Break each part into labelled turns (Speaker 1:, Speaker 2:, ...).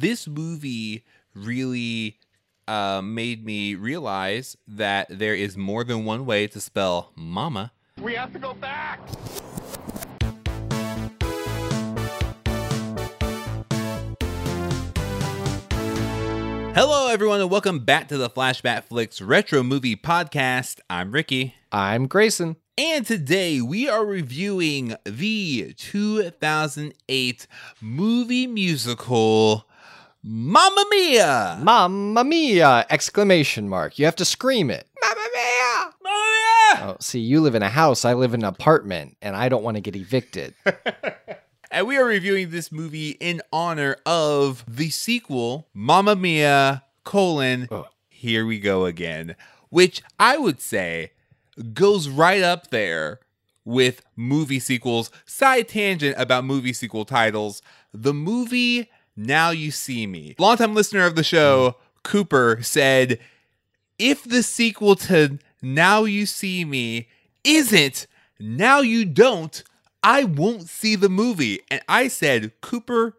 Speaker 1: This movie really uh, made me realize that there is more than one way to spell mama.
Speaker 2: We have to go back!
Speaker 1: Hello, everyone, and welcome back to the Flashback Flicks Retro Movie Podcast. I'm Ricky.
Speaker 3: I'm Grayson.
Speaker 1: And today we are reviewing the 2008 movie musical Mamma Mia!
Speaker 3: Mamma mia! Exclamation mark. You have to scream it.
Speaker 1: Mamma Mia! Mamma Mia!
Speaker 3: Oh, see, you live in a house, I live in an apartment, and I don't want to get evicted.
Speaker 1: And we are reviewing this movie in honor of the sequel, Mamma Mia, colon,
Speaker 3: Oh.
Speaker 1: Here We Go Again, which I would say goes right up there with movie sequels. Side tangent about movie sequel titles. The movie Now You See Me. Longtime listener of the show, mm. Cooper, said, if the sequel to Now You See Me isn't Now You Don't, I won't see the movie. And I said, Cooper,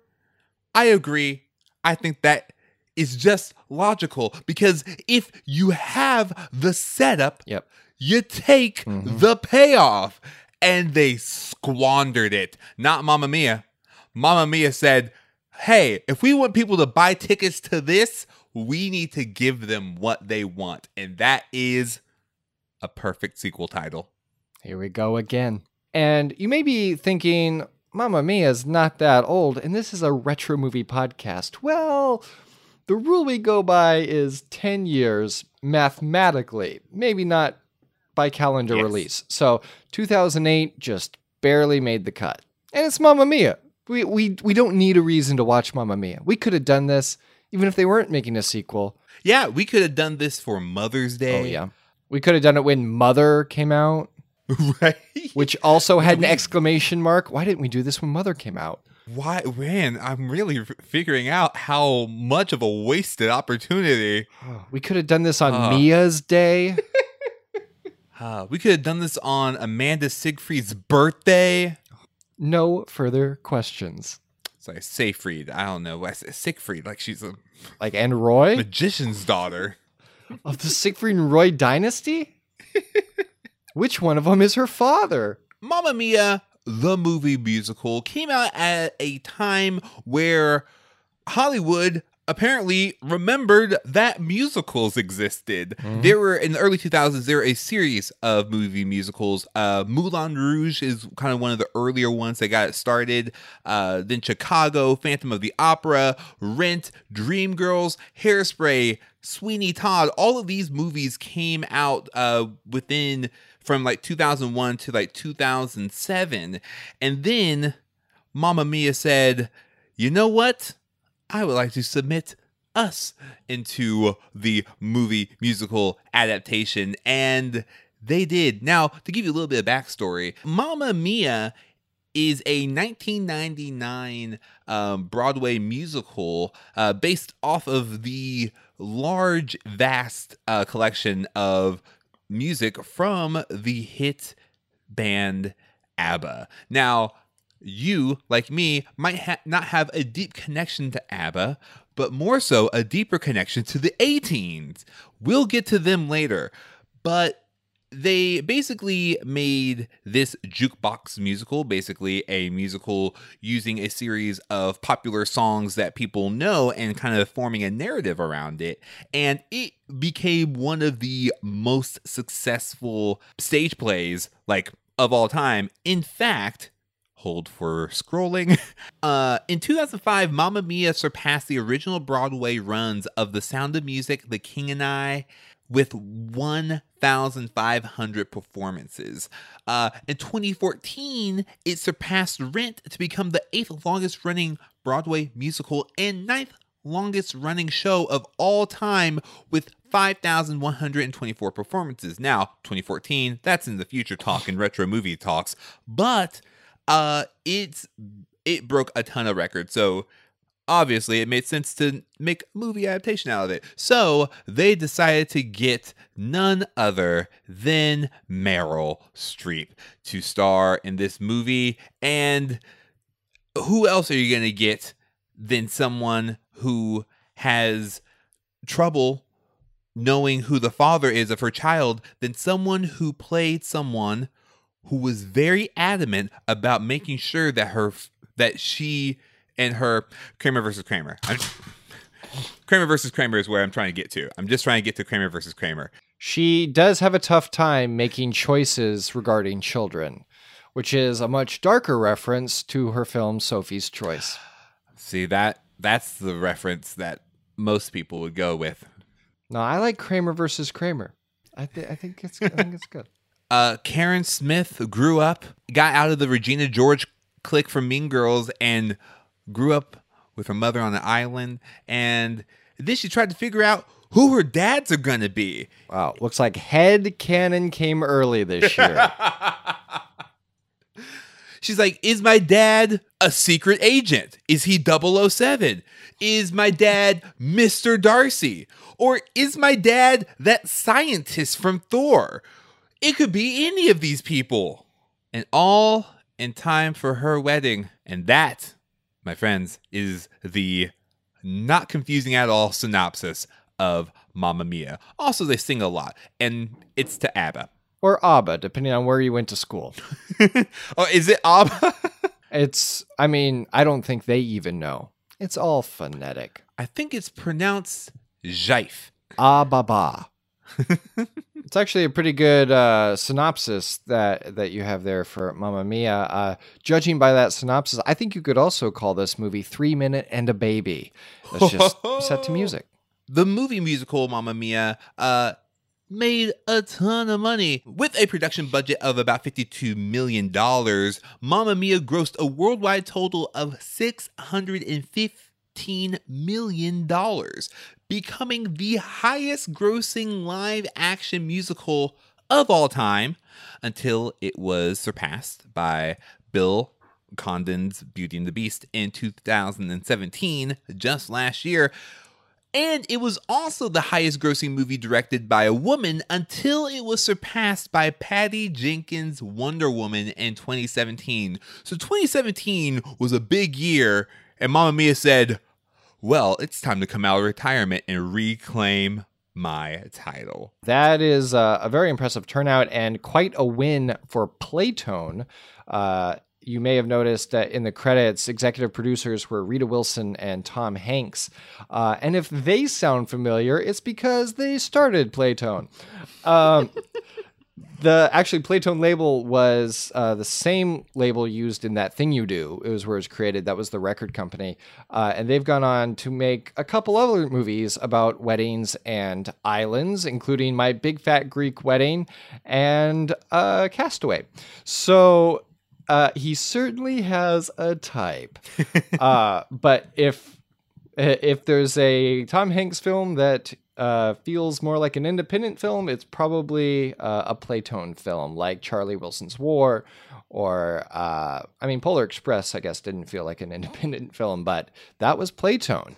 Speaker 1: I agree. I think that is just logical because if you have the setup,
Speaker 3: Yep.
Speaker 1: you take mm-hmm. the payoff. And they squandered it. Not Mamma Mia. Mamma Mia said, Hey, if we want people to buy tickets to this, we need to give them what they want. And that is a perfect sequel title.
Speaker 3: Here we go again. And you may be thinking, Mamma Mia's not that old, and this is a retro movie podcast. Well, the rule we go by is 10 years mathematically, maybe not by calendar
Speaker 1: Yes.
Speaker 3: release. So 2008 just barely made the cut. And it's Mamma Mia. We, we, we don't need a reason to watch Mamma Mia. We could have done this even if they weren't making a sequel.
Speaker 1: Yeah, we could have done this for Mother's Day.
Speaker 3: Oh, yeah. We could have done it when Mother came out.
Speaker 1: right?
Speaker 3: which also had an exclamation mark. Why didn't we do this when Mother came out?
Speaker 1: Why, man, I'm really figuring out how much of a wasted opportunity.
Speaker 3: We could have done this on
Speaker 1: Oh.
Speaker 3: Mia's day.
Speaker 1: Uh, we could have done this on Amanda Siegfried's birthday.
Speaker 3: No further questions.
Speaker 1: Sorry, Seyfried. I don't know. Siegfried, like she's a
Speaker 3: Like, and Roy
Speaker 1: magician's daughter.
Speaker 3: of the Siegfried and Roy dynasty? Which one of them is her father?
Speaker 1: Mamma Mia, the movie musical, came out at a time where Hollywood apparently remembered that musicals existed. There were in the early 2000s there were a series of movie musicals. Uh, Moulin Rouge is kind of one of the earlier ones that got it started. Uh, then Chicago, Phantom of the Opera, Rent, Dreamgirls, Hairspray, Sweeney Todd. All of these movies came out uh, within from like 2001 to like 2007. And then Mamma Mia said, you know what? I would like to submit us into the movie musical adaptation. And they did. Now, to give you a little bit of backstory, Mamma Mia is a 1999 um, Broadway musical uh, based off of the large, vast uh, collection of music from the hit band ABBA. Now, you, like me, might ha- not have a deep connection to ABBA, but more so a deeper connection to the A teens. We'll get to them later. But they basically made this jukebox musical, basically a musical using a series of popular songs that people know and kind of forming a narrative around it. And it became one of the most successful stage plays, like of all time. In fact, hold for scrolling. Uh, in 2005, Mamma Mia surpassed the original Broadway runs of The Sound of Music, The King and I, with 1,500 performances. Uh, in 2014, it surpassed Rent to become the eighth longest running Broadway musical and ninth longest running show of all time with 5,124 performances. Now, 2014, that's in the future talk and retro movie talks, but uh it's it broke a ton of records. So obviously it made sense to make movie adaptation out of it. So they decided to get none other than Meryl Streep to star in this movie. And who else are you going to get than someone who has trouble knowing who the father is of her child than someone who played someone who was very adamant about making sure that her that she and her Kramer versus Kramer. I'm, Kramer versus Kramer is where I'm trying to get to. I'm just trying to get to Kramer versus Kramer.
Speaker 3: She does have a tough time making choices regarding children, which is a much darker reference to her film Sophie's Choice.
Speaker 1: See that that's the reference that most people would go with.
Speaker 3: No, I like Kramer versus Kramer. I, th- I think it's I think it's good.
Speaker 1: Uh, Karen Smith grew up, got out of the Regina George clique from Mean Girls, and grew up with her mother on an island. And then she tried to figure out who her dads are gonna be.
Speaker 3: Wow, looks like head canon came early this year.
Speaker 1: She's like, Is my dad a secret agent? Is he 007? Is my dad Mr. Darcy? Or is my dad that scientist from Thor? It could be any of these people. And all in time for her wedding. And that, my friends, is the not confusing at all synopsis of Mamma Mia. Also, they sing a lot, and it's to ABBA.
Speaker 3: or ABBA, depending on where you went to school.
Speaker 1: oh, is it ABBA?
Speaker 3: It's, I mean, I don't think they even know. It's all phonetic.
Speaker 1: I think it's pronounced Jife.
Speaker 3: Ababa. It's actually a pretty good uh, synopsis that that you have there for Mamma Mia. Uh, judging by that synopsis, I think you could also call this movie Three Men and a Baby. That's just set to music.
Speaker 1: The movie musical Mamma Mia uh, made a ton of money. With a production budget of about $52 million, Mamma Mia grossed a worldwide total of $615 million, becoming the highest grossing live action musical of all time until it was surpassed by Bill Condon's Beauty and the Beast in 2017, just last year. And it was also the highest grossing movie directed by a woman until it was surpassed by Patty Jenkins' Wonder Woman in 2017. So 2017 was a big year, and Mamma Mia said, Well, it's time to come out of retirement and reclaim my title.
Speaker 3: That is uh, a very impressive turnout and quite a win for Playtone. Uh, you may have noticed that in the credits, executive producers were Rita Wilson and Tom Hanks. Uh, and if they sound familiar, it's because they started Playtone. Um, the actually Playtone label was uh, the same label used in that thing you do. It was where it was created. That was the record company, uh, and they've gone on to make a couple other movies about weddings and islands, including My Big Fat Greek Wedding and uh, Castaway. So uh, he certainly has a type. uh, but if if there's a Tom Hanks film that uh, feels more like an independent film, it's probably uh, a Playtone film like Charlie Wilson's War, or uh, I mean, Polar Express. I guess didn't feel like an independent film, but that was Playtone.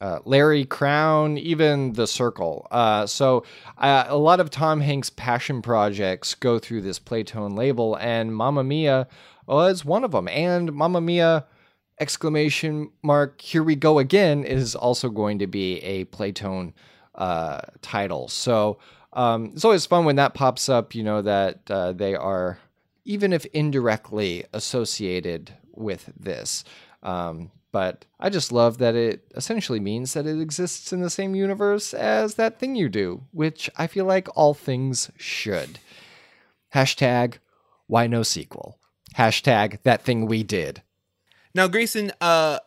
Speaker 3: Uh, Larry Crowne, even The Circle. Uh, so uh, a lot of Tom Hanks' passion projects go through this Playtone label, and Mamma Mia was one of them. And Mamma Mia exclamation mark here we go again is also going to be a Playtone uh, title. So um, it's always fun when that pops up. You know that uh, they are even if indirectly associated with this. Um, but I just love that it essentially means that it exists in the same universe as that thing you do, which I feel like all things should. Hashtag why no sequel. Hashtag that thing we did.
Speaker 1: Now, Grayson, uh,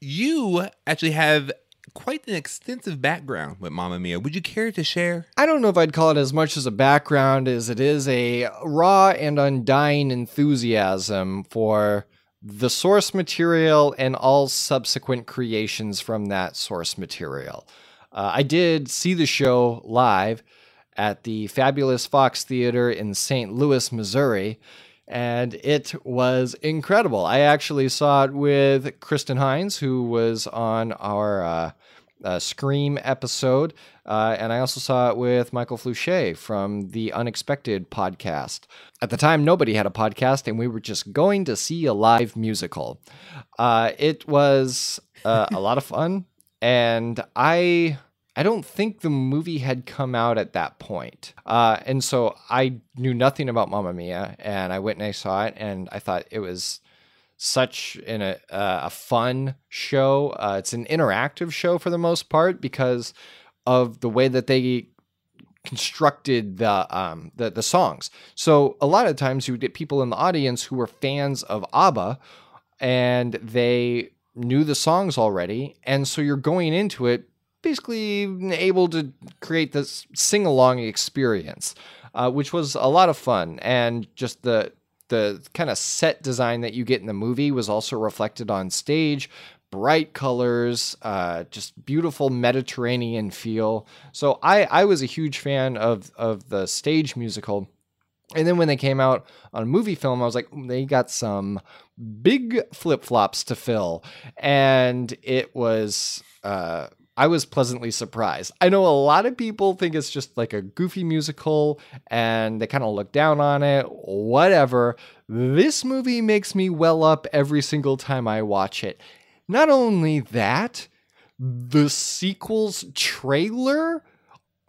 Speaker 1: you actually have quite an extensive background with Mamma Mia. Would you care to share?
Speaker 3: I don't know if I'd call it as much as a background as it is a raw and undying enthusiasm for the source material and all subsequent creations from that source material. Uh, I did see the show live at the fabulous Fox Theater in St. Louis, Missouri, and it was incredible. I actually saw it with Kristen Hines, who was on our uh, uh, Scream episode, uh, and I also saw it with Michael Flouché from the Unexpected podcast. At the time, nobody had a podcast, and we were just going to see a live musical. Uh, it was uh, a lot of fun. and I I don't think the movie had come out at that point. Uh, and so I knew nothing about Mamma Mia, and I went and I saw it, and I thought it was such a, a fun show. Uh, it's an interactive show for the most part because of the way that they constructed the um the, the songs. So a lot of times you would get people in the audience who were fans of ABBA and they knew the songs already. And so you're going into it basically able to create this sing along experience, uh, which was a lot of fun. And just the the kind of set design that you get in the movie was also reflected on stage. Bright colors, uh, just beautiful Mediterranean feel. So I, I was a huge fan of of the stage musical. And then when they came out on a movie film, I was like, they got some big flip flops to fill. And it was uh, I was pleasantly surprised. I know a lot of people think it's just like a goofy musical and they kind of look down on it, whatever. This movie makes me well up every single time I watch it. Not only that, the sequel's trailer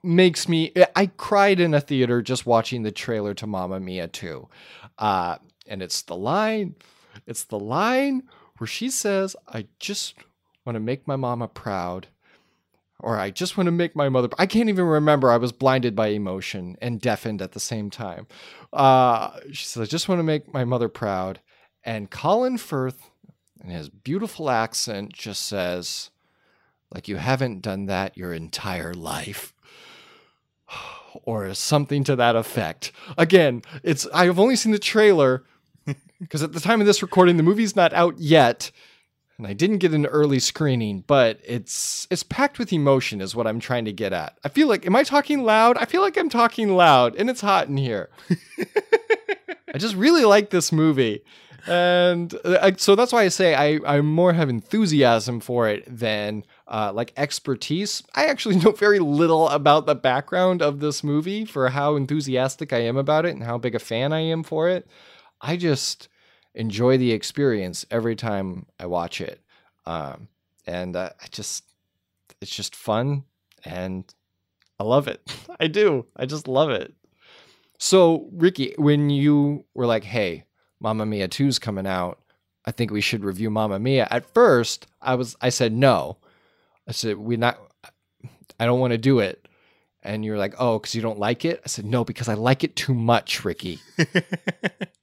Speaker 3: makes me I cried in a theater just watching the trailer to Mamma Mia 2. Uh, and it's the line, it's the line where she says, I just want to make my mama proud or I just want to make my mother. I can't even remember. I was blinded by emotion and deafened at the same time. Uh, she says, I just want to make my mother proud. And Colin Firth, in his beautiful accent, just says, like you haven't done that your entire life. or something to that effect. Again, it's I've only seen the trailer because at the time of this recording, the movie's not out yet and I didn't get an early screening, but it's it's packed with emotion is what I'm trying to get at. I feel like am I talking loud? I feel like I'm talking loud and it's hot in here. I just really like this movie. And uh, so that's why I say I, I more have enthusiasm for it than uh, like expertise. I actually know very little about the background of this movie for how enthusiastic I am about it and how big a fan I am for it. I just enjoy the experience every time I watch it. Um, and uh, I just, it's just fun and I love it. I do. I just love it. So, Ricky, when you were like, hey, Mamma Mia 2's coming out, I think we should review Mamma Mia. At first, I was, I said no. I said, we not, I don't want to do it. And you're like, oh, because you don't like it? I said, no, because I like it too much, Ricky.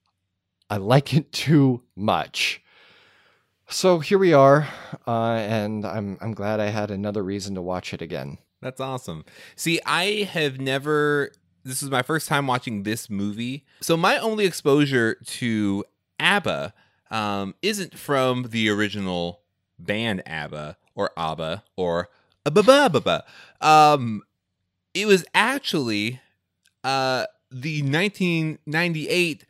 Speaker 3: I like it too much. So here we are, uh, and I'm I'm glad I had another reason to watch it again.
Speaker 1: That's awesome. See, I have never. This is my first time watching this movie, so my only exposure to ABBA um, isn't from the original band ABBA or ABBA or ABBA. Um, it was actually uh, the 1998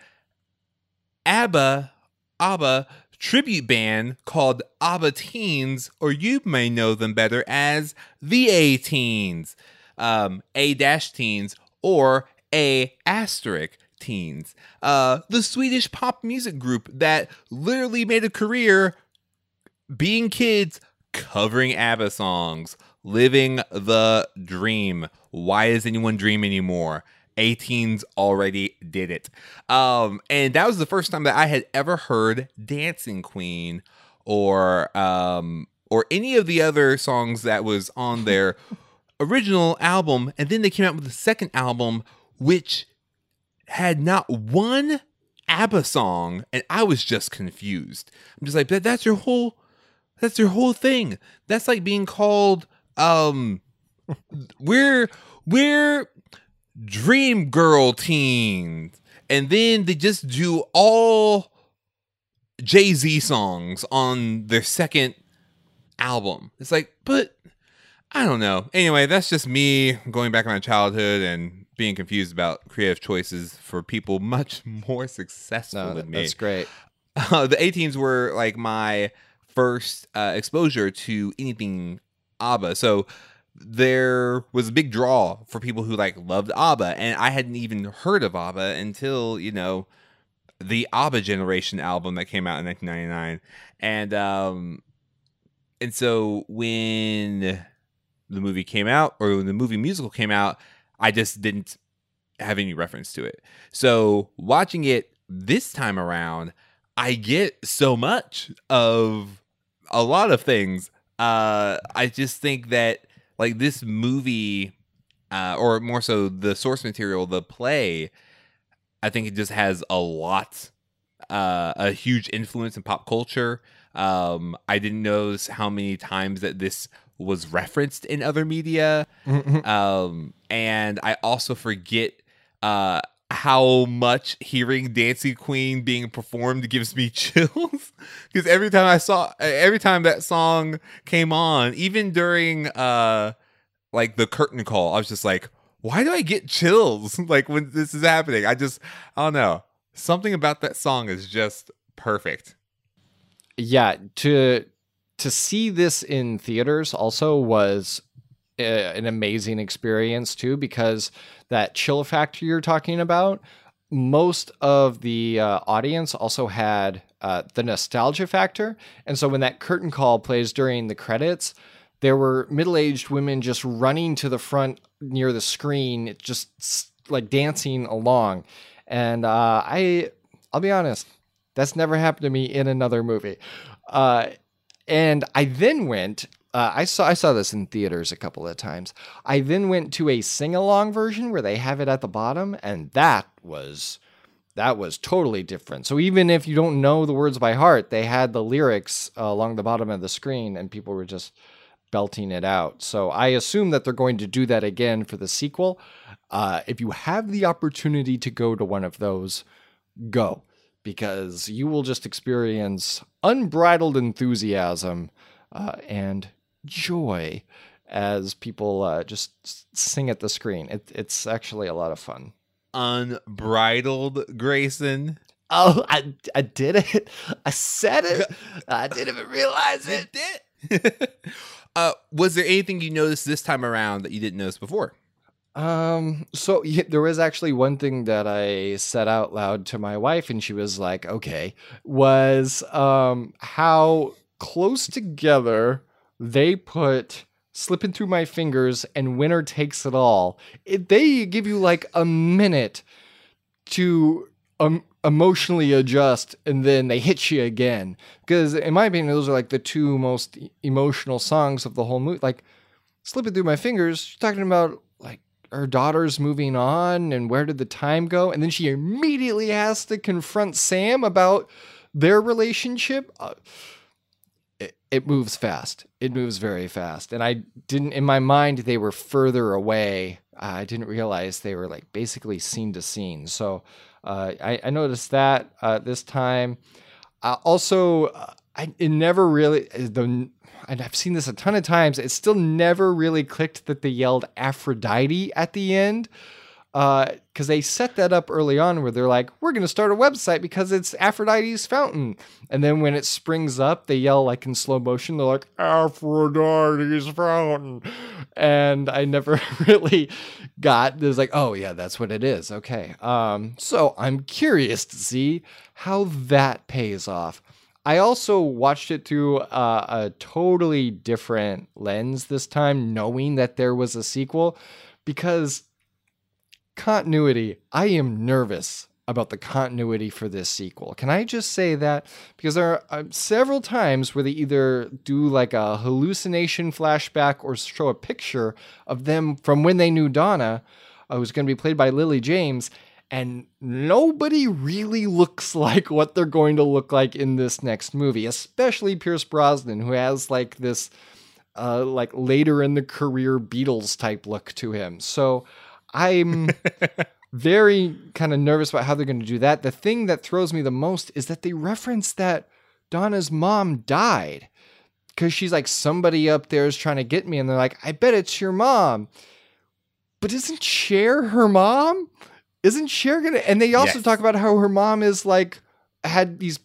Speaker 1: ABBA, ABBA tribute band called ABBA Teens, or you may know them better as the A Teens, um, A dash Teens, or A asterisk Teens. Uh, the Swedish pop music group that literally made a career being kids covering ABBA songs, living the dream. Why is anyone dream anymore? A-Teens already did it. Um, and that was the first time that I had ever heard Dancing Queen or um, or any of the other songs that was on their original album. And then they came out with the second album, which had not one ABBA song, and I was just confused. I'm just like, that, that's your whole that's your whole thing. That's like being called um we're we're Dream Girl teens. And then they just do all Jay Z songs on their second album. It's like, but I don't know. Anyway, that's just me going back in my childhood and being confused about creative choices for people much more successful
Speaker 3: No,
Speaker 1: than me.
Speaker 3: that's great.
Speaker 1: Uh, the A-Teens were like my first uh, exposure to anything ABBA. So there was a big draw for people who like loved ABBA, and I hadn't even heard of ABBA until you know the ABBA Generation album that came out in 1999, and um, and so when the movie came out, or when the movie musical came out, I just didn't have any reference to it. So watching it this time around, I get so much of a lot of things. Uh, I just think that like this movie, uh, or more so the source material, the play, I think it just has a lot, uh, a huge influence in pop culture. Um, I didn't notice how many times that this was referenced in other media. um, and I also forget uh, how much hearing Dancing Queen being performed gives me chills. Because every time I saw, every time that song came on, even during uh, like the curtain call, I was just like, why do I get chills like when this is happening? I just, I don't know. Something about that song is just perfect.
Speaker 3: Yeah, to to see this in theaters also was an amazing experience too because that chill factor you're talking about most of the uh, audience also had uh, the nostalgia factor and so when that curtain call plays during the credits there were middle-aged women just running to the front near the screen just like dancing along and uh, i i'll be honest that's never happened to me in another movie uh, and I then went. Uh, I saw I saw this in theaters a couple of times. I then went to a sing along version where they have it at the bottom, and that was that was totally different. So even if you don't know the words by heart, they had the lyrics uh, along the bottom of the screen, and people were just belting it out. So I assume that they're going to do that again for the sequel. Uh, if you have the opportunity to go to one of those, go because you will just experience unbridled enthusiasm uh, and joy as people uh, just sing at the screen. It, it's actually a lot of fun.
Speaker 1: Unbridled Grayson.
Speaker 3: Oh, I, I did it. I said it. I didn't even realize it.
Speaker 1: did. uh, was there anything you noticed this time around that you didn't notice before?
Speaker 3: Um, so yeah, there was actually one thing that I said out loud to my wife, and she was like, okay, was um how close together they put slipping through my fingers and winner takes it all. It, they give you like a minute to um, emotionally adjust and then they hit you again. Because in my opinion, those are like the two most emotional songs of the whole movie. Like slipping through my fingers, you're talking about like her daughter's moving on and where did the time go? And then she immediately has to confront Sam about their relationship. Uh, it, moves fast. It moves very fast. And I didn't, in my mind, they were further away. Uh, I didn't realize they were like basically scene to scene. So uh, I, I, noticed that uh, this time. Uh, also, uh, I it never really the and I've seen this a ton of times, it still never really clicked that they yelled Aphrodite at the end. Because uh, they set that up early on where they're like, we're going to start a website because it's Aphrodite's fountain. And then when it springs up, they yell like in slow motion, they're like, Aphrodite's fountain. And I never really got, there's like, oh yeah, that's what it is. Okay. Um, so I'm curious to see how that pays off. I also watched it through uh, a totally different lens this time, knowing that there was a sequel, because continuity, I am nervous about the continuity for this sequel. Can I just say that? Because there are uh, several times where they either do like a hallucination flashback or show a picture of them from when they knew Donna, uh, who's going to be played by Lily James, and nobody really looks like what they're going to look like in this next movie, especially Pierce Brosnan, who has like this uh, like later in the career Beatles type look to him. So I'm very kind of nervous about how they're going to do that. The thing that throws me the most is that they reference that Donna's mom died because she's like somebody up there is trying to get me, and they're like, I bet it's your mom. But isn't Cher her mom? isn't Cher gonna? And they also yes. talk about how her mom is like had these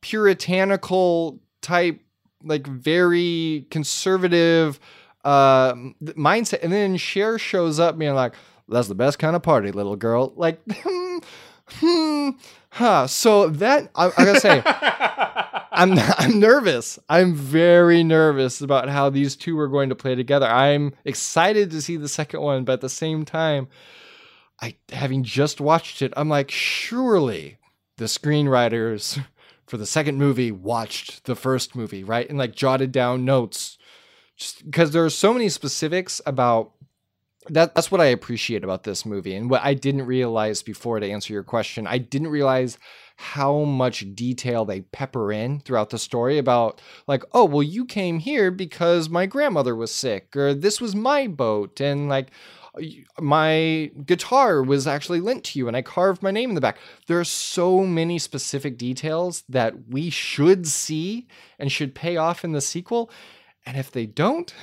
Speaker 3: puritanical type, like very conservative uh mindset, and then Cher shows up being like, "That's the best kind of party, little girl." Like, hmm, hmm Huh. So that I, I gotta say, I'm I'm nervous. I'm very nervous about how these two are going to play together. I'm excited to see the second one, but at the same time, I having just watched it, I'm like, surely the screenwriters for the second movie watched the first movie, right? And like jotted down notes. Just because there are so many specifics about that that's what I appreciate about this movie and what I didn't realize before to answer your question. I didn't realize how much detail they pepper in throughout the story about like, oh, well you came here because my grandmother was sick or this was my boat and like my guitar was actually lent to you and I carved my name in the back. There are so many specific details that we should see and should pay off in the sequel. And if they don't,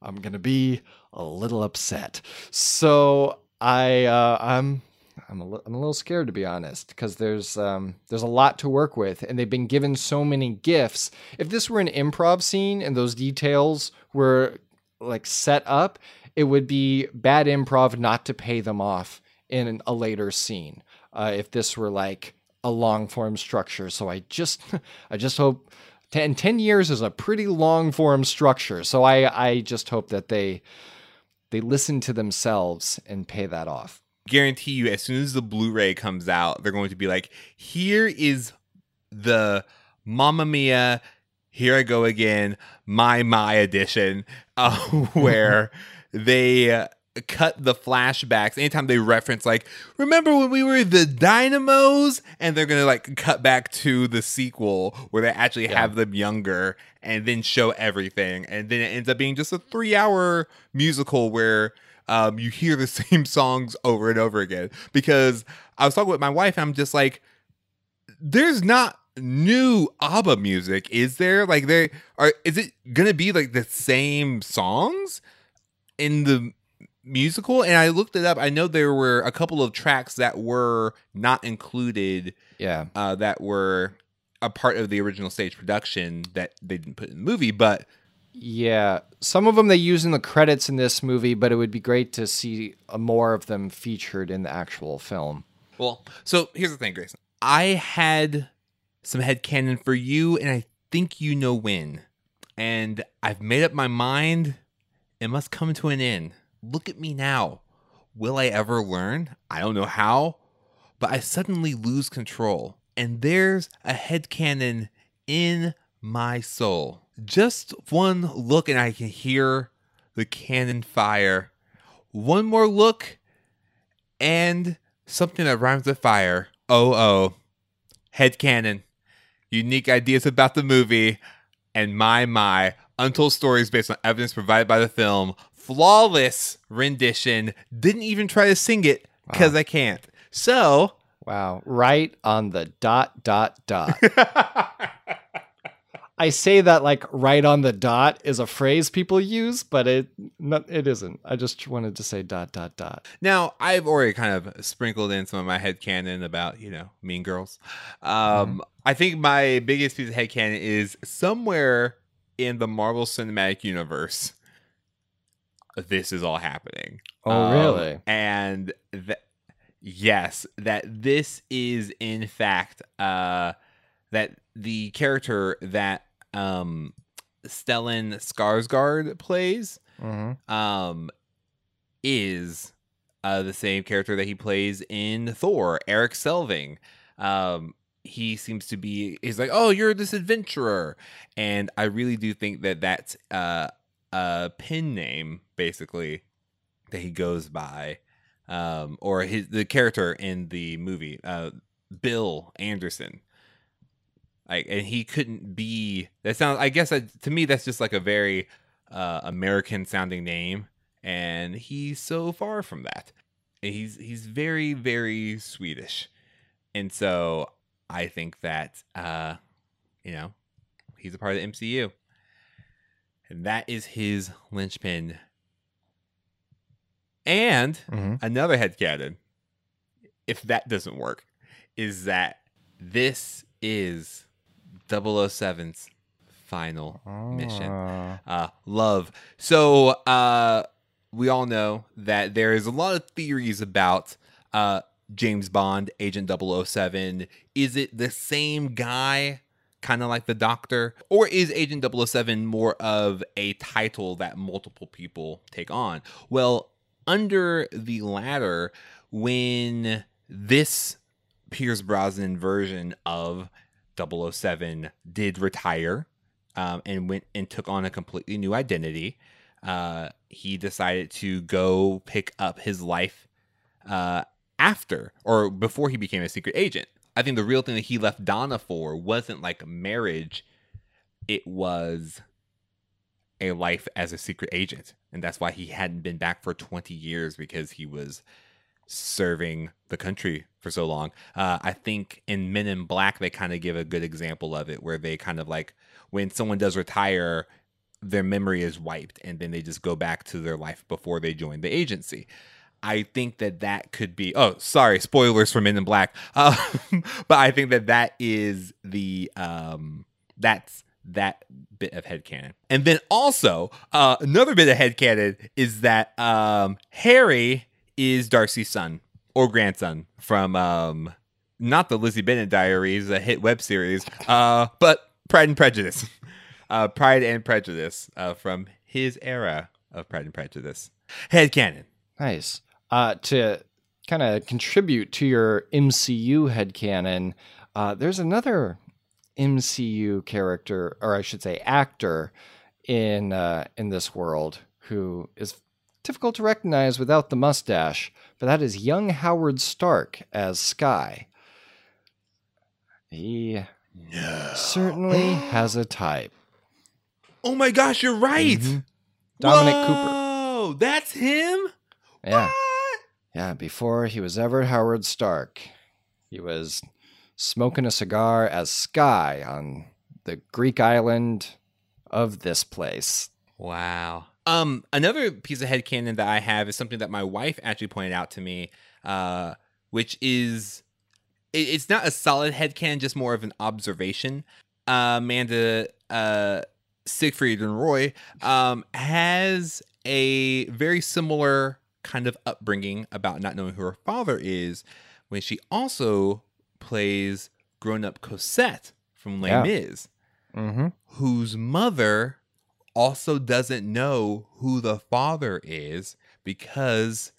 Speaker 3: I'm going to be a little upset. So I uh, I'm I'm a, li- I'm a little scared to be honest because there's um, there's a lot to work with and they've been given so many gifts. If this were an improv scene and those details were like set up, it would be bad improv not to pay them off in a later scene. Uh, if this were like a long form structure, so I just I just hope 10, 10 years is a pretty long form structure. So I I just hope that they they listen to themselves and pay that off.
Speaker 1: Guarantee you, as soon as the Blu-ray comes out, they're going to be like, "Here is the Mamma Mia." Here I go again, my my edition, uh, where they uh, cut the flashbacks anytime they reference like remember when we were the dynamos and they're gonna like cut back to the sequel where they actually
Speaker 3: Yeah.
Speaker 1: have them younger and then show everything and then it ends up being just a three hour musical where um, you hear the same songs over and over again because i was talking with my wife and i'm just like there's not new ABBA music, is there? Like there are is it gonna be like the same songs in the musical? And I looked it up. I know there were a couple of tracks that were not included
Speaker 3: Yeah.
Speaker 1: uh that were a part of the original stage production that they didn't put in the movie, but
Speaker 3: Yeah, some of them they use in the credits in this movie, but it would be great to see uh, more of them featured in the actual film.
Speaker 1: Well, so here's the thing, Grayson. I had some head headcanon for you, and I think you know when. And I've made up my mind. It must come to an end. Look at me now. Will I ever learn? I don't know how, but I suddenly lose control. And there's a headcanon in my soul. Just one look, and I can hear the cannon fire. One more look, and something that rhymes with fire. Oh oh. Headcanon. Unique ideas about the movie. And my my. Untold stories based on evidence provided by the film. Flawless rendition. Didn't even try to sing it because I can't. So
Speaker 3: Wow, right on the dot dot dot. I say that like right on the dot is a phrase people use, but it not, it isn't. I just wanted to say dot dot dot.
Speaker 1: Now, I've already kind of sprinkled in some of my headcanon about, you know, Mean Girls. Um, I think my biggest piece of headcanon is somewhere in the Marvel Cinematic Universe, this is all happening.
Speaker 3: Oh,
Speaker 1: Um,
Speaker 3: really?
Speaker 1: And that, yes, that this is in fact uh, that the character that um, Stellan Skarsgård plays
Speaker 3: Mm-hmm.
Speaker 1: um, is uh, the same character that he plays in Thor, Erik Selvig. Um, he seems to be, he's like, oh, you're this adventurer. And I really do think that that's uh, a pin name, basically, that he goes by. Um, or his the character in the movie, uh, Bill Anderson. Like, and he couldn't be. That sounds. I guess that, to me, that's just like a very uh, American sounding name, and he's so far from that. And He's he's very very Swedish, and so I think that uh, you know he's a part of the MCU, that is his linchpin. And
Speaker 3: Mm-hmm.
Speaker 1: another headcanon, if that doesn't work, is that this is 007's final mission
Speaker 3: Ah.
Speaker 1: uh, love. So uh, we all know that there is a lot of theories about uh, James Bond, Agent 007? Is it the same guy, kind of like the Doctor? Or is Agent 007 more of a title that multiple people take on? Well, under the latter, when this Pierce Brosnan version of 007 did retire um, and went and took on a completely new identity, uh, he decided to go pick up his life uh, after or before he became a secret agent. I think the real thing that he left Donna for wasn't like marriage, it was a life as a secret agent. And that's why he hadn't been back for 20 years because he was serving the country for so long. Uh, I think in Men in Black, they kind of give a good example of it where they kind of like when someone does retire, their memory is wiped and then they just go back to their life before they join the agency. I think that that could be. Oh, sorry, spoilers for Men in Black. Um, but I think that that is the um, that's that bit of headcanon. And then also uh, another bit of headcanon is that um, Harry is Darcy's son or grandson from um, not the Lizzie Bennet Diaries, a hit web series, uh, but Pride and Prejudice. Uh, Pride and Prejudice uh, from his era of Pride and Prejudice. Headcanon.
Speaker 3: Nice. Uh, to kind of contribute to your MCU headcanon, uh, there's another MCU character, or I should say actor, in uh, in this world who is difficult to recognize without the mustache, but that is young Howard Stark as Sky. He
Speaker 1: No.
Speaker 3: certainly has a type.
Speaker 1: Oh my gosh, you're right.
Speaker 3: Mhm. Dominic Cooper.
Speaker 1: Whoa, that's him?
Speaker 3: Yeah. Yeah, before he was ever Howard Stark, he was smoking a cigar as Sky on the Greek island of this place.
Speaker 1: Wow. Um, another piece of head headcanon that I have is something that my wife actually pointed out to me, uh, which is it, it's not a solid head headcanon, just more of an observation. Uh, Amanda uh, Siegfried and Roy um, has a very similar kind of upbringing about not knowing who her father is when she also plays grown up Cosette from Les
Speaker 3: Yeah.
Speaker 1: Mis
Speaker 3: Mm-hmm.
Speaker 1: whose mother also doesn't know who the father is because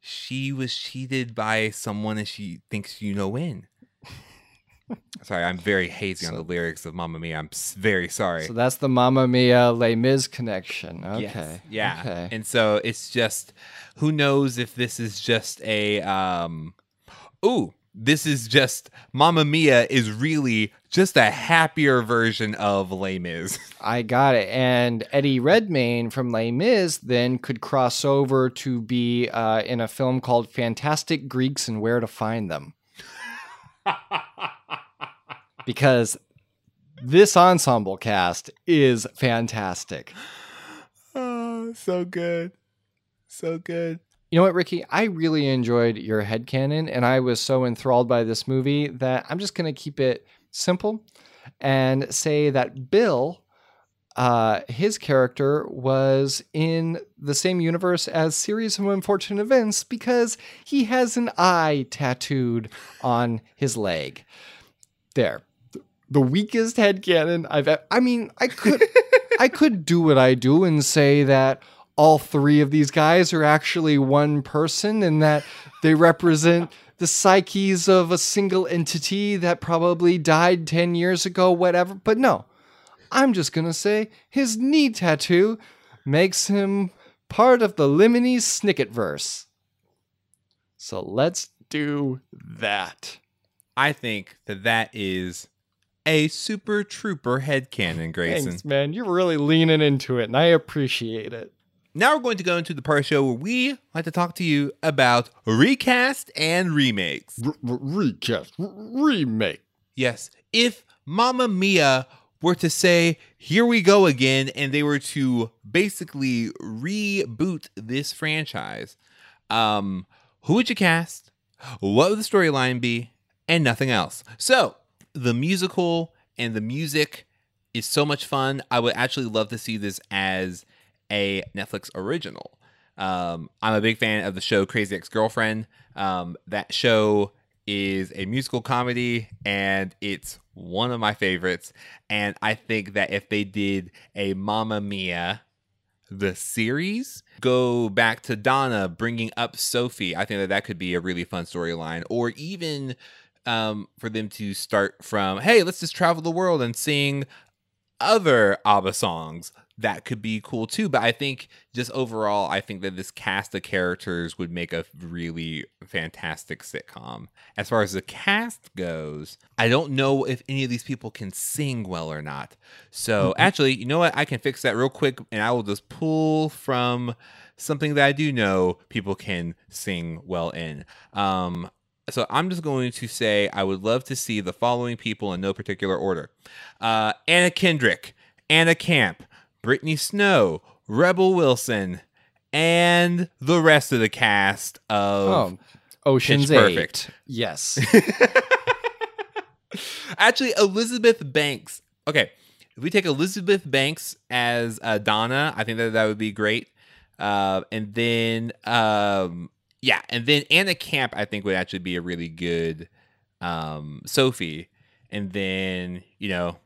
Speaker 1: she was cheated by someone and she thinks you know when. sorry, I'm very hazy on the lyrics of Mamma Mia. I'm very sorry.
Speaker 3: So that's the Mamma Mia Les Mis connection. Okay.
Speaker 1: Yes, Yeah.
Speaker 3: Okay.
Speaker 1: And so it's just who knows if this is just a um ooh, this is just Mamma Mia is really just a happier version of Les Mis.
Speaker 3: I got it. And Eddie Redmayne from Les Mis then could cross over to be uh, in a film called Fantastic Greeks and Where to Find Them. because this ensemble cast is fantastic.
Speaker 1: oh, so good. So good.
Speaker 3: You know what, Ricky? I really enjoyed your head headcanon, and I was so enthralled by this movie that I'm just going to keep it simple and say that Bill, uh, his character, was in the same universe as Series of Unfortunate Events because he has an eye tattooed on his leg. There. The weakest head headcanon I've ever. I mean, I could. I could do what I do and say that all three of these guys are actually one person and that they represent the psyches of a single entity that probably died 10 years ago, whatever. But no, I'm just going to say his knee tattoo makes him part of the Lemony Snicket verse. So let's do that.
Speaker 1: I think that that is a super trooper headcanon, Grayson.
Speaker 3: Thanks, man. You're really leaning into it, and I appreciate it.
Speaker 1: Now we're going to go into the part of the show where we like to talk to you about recast and remakes.
Speaker 3: recast, remake.
Speaker 1: Yes, if Mamma Mia were to say, here we go again, and they were to basically reboot this franchise, um, who would you cast? What would the storyline be? And nothing else. So, the musical and the music is so much fun. I would actually love to see this as a Netflix original. Um, I'm a big fan of the show Crazy Ex Girlfriend. Um, that show is a musical comedy and it's one of my favorites. And I think that if they did a Mamma Mia, the series, go back to Donna bringing up Sophie, I think that that could be a really fun storyline. Or even um, for them to start from, hey, let's just travel the world and sing other ABBA songs that could be cool too. But I think just overall, I think that this cast of characters would make a really fantastic sitcom. As far as the cast goes, I don't know if any of these people can sing well or not. So mm-hmm. actually, you know what? I can fix that real quick and I will just pull from something that I do know people can sing well in. Um, so I'm just going to say I would love to see the following people in no particular order: uh, Anna Kendrick, Anna Camp, Brittany Snow, Rebel Wilson, and the rest of the cast of oh,
Speaker 3: Ocean's Pitch Perfect. Eight. Yes.
Speaker 1: Actually, Elizabeth Banks. Okay, if we take Elizabeth Banks as uh, Donna, I think that that would be great. Uh, and then, um, yeah, and then Anna Camp, I think would actually be a really good um, Sophie. And then, you know,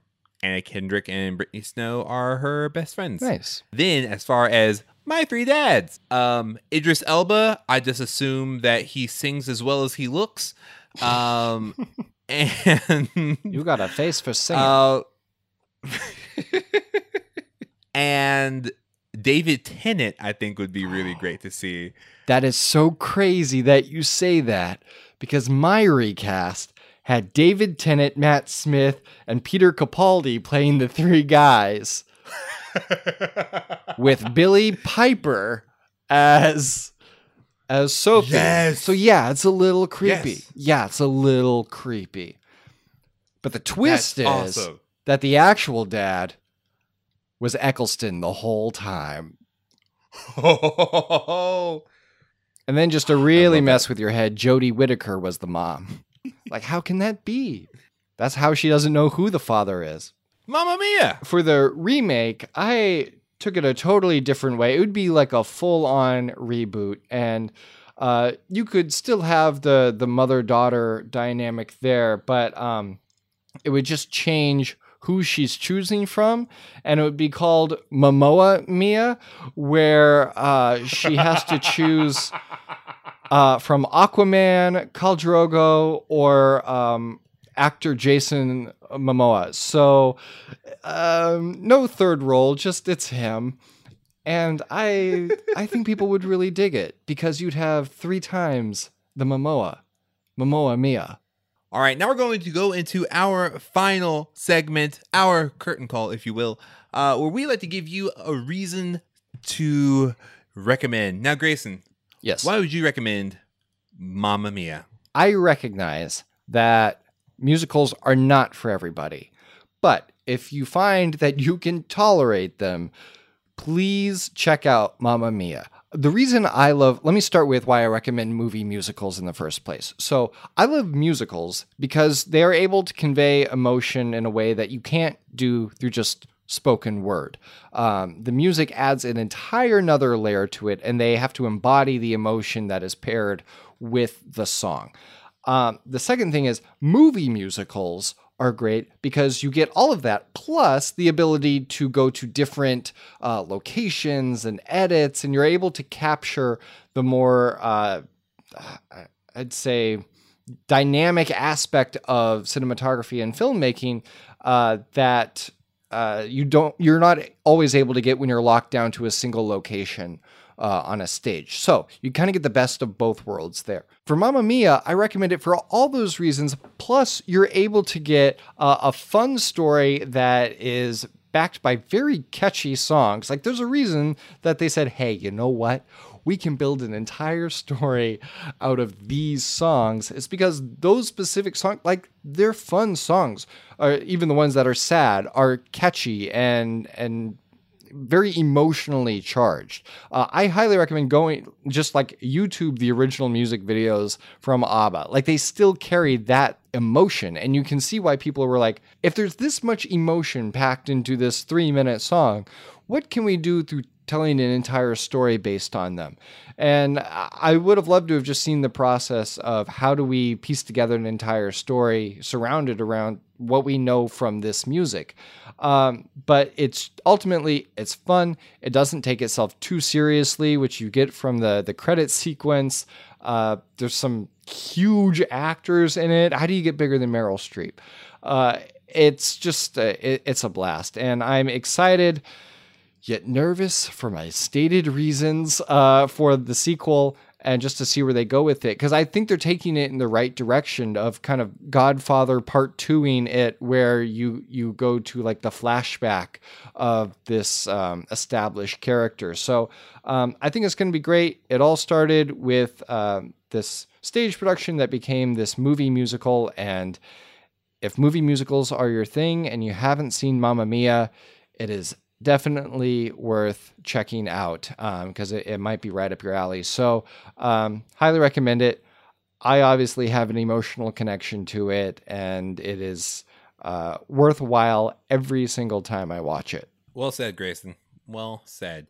Speaker 1: Anna Kendrick and Brittany Snow are her best friends.
Speaker 3: Nice.
Speaker 1: Then, as far as my three dads, um, Idris Elba, I just assume that he sings as well as he looks. Um, and
Speaker 3: you got a face for singing. Uh,
Speaker 1: and David Tennant, I think, would be really oh. great to see.
Speaker 3: That is so crazy that you say that because my recast had David Tennant, Matt Smith, and Peter Capaldi playing the three guys, with Billie Piper as as Sophie.
Speaker 1: Yes.
Speaker 3: So yeah, it's a little creepy. Yes. Yeah, it's a little creepy. But the twist That's is awesome. that the actual dad was Eccleston the whole time. and then just to really mess that. with your head, Jodie Whittaker was the mom. Like, how can that be? That's how she doesn't know who the father is.
Speaker 1: Mamma mia!
Speaker 3: For the remake, I took it a totally different way. It would be like a full on reboot, and uh, you could still have the the mother daughter dynamic there, but um, it would just change who she's choosing from, and it would be called Momoa Mia, where uh, she has to choose uh, from Aquaman, Khal Drogo, or um, actor Jason Momoa. So um, no third role, just it's him. And I I think people would really dig it because you'd have three times the Momoa, Momoa Mia.
Speaker 1: All right, now we're going to go into our final segment, our curtain call, if you will, uh, where we like to give you a reason to recommend. Now, Grayson,
Speaker 3: Yes.
Speaker 1: Why would you recommend Mamma Mia?
Speaker 3: I recognize that musicals are not for everybody. But if you find that you can tolerate them, please check out Mamma Mia. The reason I love, let me start with why I recommend movie musicals in the first place. So, I love musicals because they are able to convey emotion in a way that you can't do through just spoken word. Um, the music adds an entire another layer to it, and they have to embody the emotion that is paired with the song. Um, the second thing is movie musicals are great because you get all of that plus the ability to go to different uh, locations and edits, and you're able to capture the more, uh, I'd say, dynamic aspect of cinematography and filmmaking uh, that uh, you don't you're not always able to get when you're locked down to a single location uh, on a stage. So you kind of get the best of both worlds there. For Mamma Mia, I recommend it for all those reasons. Plus, you're able to get uh, a fun story that is backed by very catchy songs. Like there's a reason that they said, "Hey, you know what? We can build an entire story out of these songs It's because those specific songs like they're fun songs or even the ones that are sad are catchy and and very emotionally charged. Uh, I highly recommend going just like YouTube the original music videos from ABBA. Like they still carry that emotion, and you can see why people were like, if there's this much emotion packed into this three minute song, what can we do through telling an entire story based on them. And I would have loved to have just seen the process of how do we piece together an entire story surrounded around what we know from this music. Um, but it's ultimately it's fun. It doesn't take itself too seriously, which you get from the the credit sequence. Uh, there's some huge actors in it. How do you get bigger than Meryl Streep? Uh, it's just it, it's a blast, and I'm excited yet nervous for my stated reasons uh, for the sequel and just to see where they go with it because I think they're taking it in the right direction of kind of Godfather Part Twoing it, where you you go to like the flashback of this um, established character. So um, I think it's going to be great. It all started with um, this stage production that became this movie musical, and if movie musicals are your thing and you haven't seen Mamma Mia, it is definitely worth checking out because um, it, it, might be right up your alley. So, um, highly recommend it. I obviously have an emotional connection to it, and it is uh, worthwhile every single time I watch it.
Speaker 1: Well said, Grayson. Well said.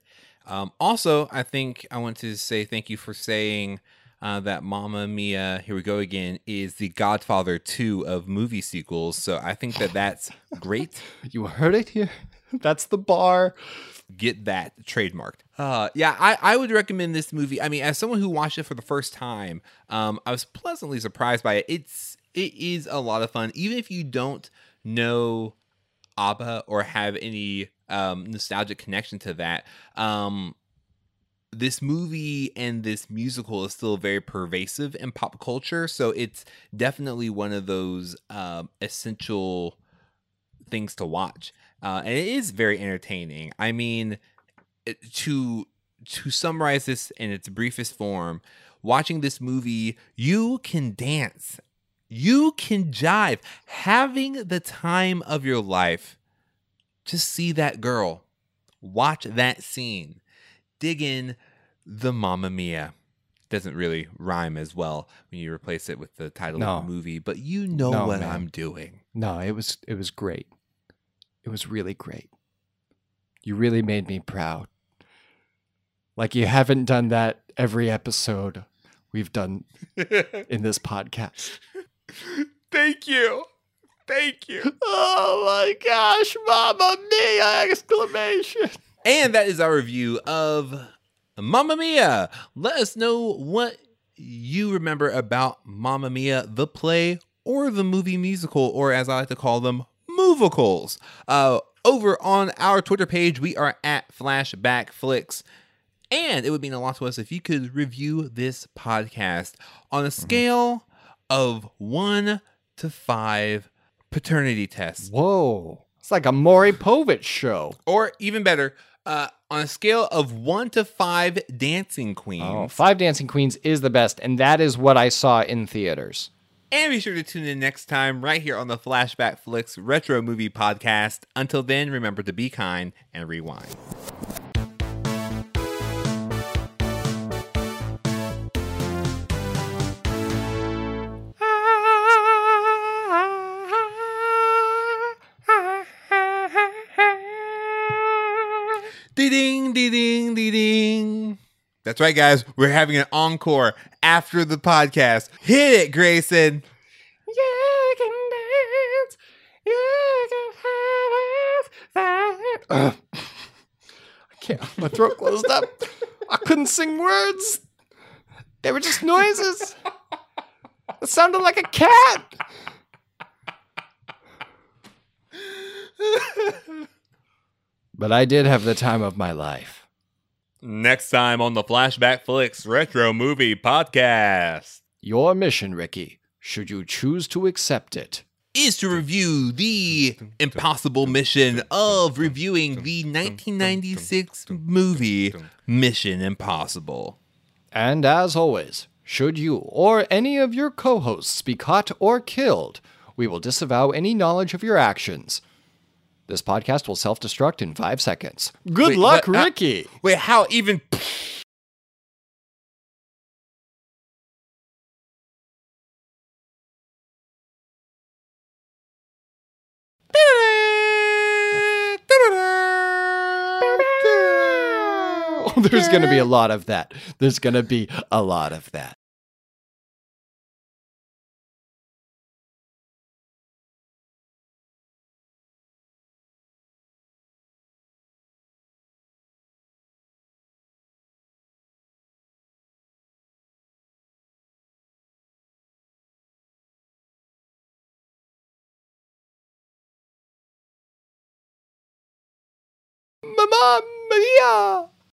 Speaker 1: Um, also, I think I want to say thank you for saying uh, that Mamma Mia, here we go again, is the Godfather 2 of movie sequels. So I think that that's great.
Speaker 3: you heard it here. That's the bar.
Speaker 1: Get that trademarked. Uh, yeah, I, I would recommend this movie. I mean, as someone who watched it for the first time, um, I was pleasantly surprised by it. It's it is a lot of fun, even if you don't know ABBA or have any um, nostalgic connection to that. Um, this movie and this musical is still very pervasive in pop culture, so it's definitely one of those um, essential things to watch uh, and it is very entertaining. I mean, to to summarize this in its briefest form, watching this movie, you can dance, you can jive, having the time of your life. Just see that girl, watch that scene, dig in the Mamma Mia. Doesn't really rhyme as well when you replace it with the title no. of the movie, but you know no, what man. I'm doing.
Speaker 3: No, it was it was great. It was really great. You really made me proud. Like you haven't done that every episode we've done in this podcast.
Speaker 1: Thank you. Thank you.
Speaker 3: Oh my gosh, Mamma Mia! Exclamation.
Speaker 1: And that is our review of Mamma Mia. Let us know what you remember about Mamma Mia, the play or the movie musical, or as I like to call them, movicals. Uh, over on our Twitter page, we are at Flashback Flicks. And it would mean a lot to us if you could review this podcast on a mm-hmm. scale of one to five paternity tests.
Speaker 3: Whoa. It's like a Maury Povich show.
Speaker 1: Or even better, uh, on a scale of one to five dancing queens. Oh,
Speaker 3: five dancing queens is the best, and that is what I saw in theaters.
Speaker 1: And be sure to tune in next time right here on the Flashback Flicks Retro Movie Podcast. Until then, remember to be kind and rewind. Ding, ding, ding, ding. That's right, guys. We're having an encore after the podcast. Hit it, Grayson. You can dance. You
Speaker 3: can have that. I can't. My throat closed up. I couldn't sing words. They were just noises. It sounded like a cat. but I did have the time of my life.
Speaker 1: Next time on the Flashback Flicks Retro Movie Podcast.
Speaker 3: Your mission, Ricky, should you choose to accept it,
Speaker 1: is to review the impossible mission of reviewing the 1996 movie Mission Impossible.
Speaker 3: And as always, should you or any of your co hosts be caught or killed, we will disavow any knowledge of your actions. This podcast will self destruct in five seconds. Good wait, luck, what, Ricky.
Speaker 1: Uh, wait, how even.
Speaker 3: There's going to be a lot of that. There's going to be a lot of that. Mamma mia!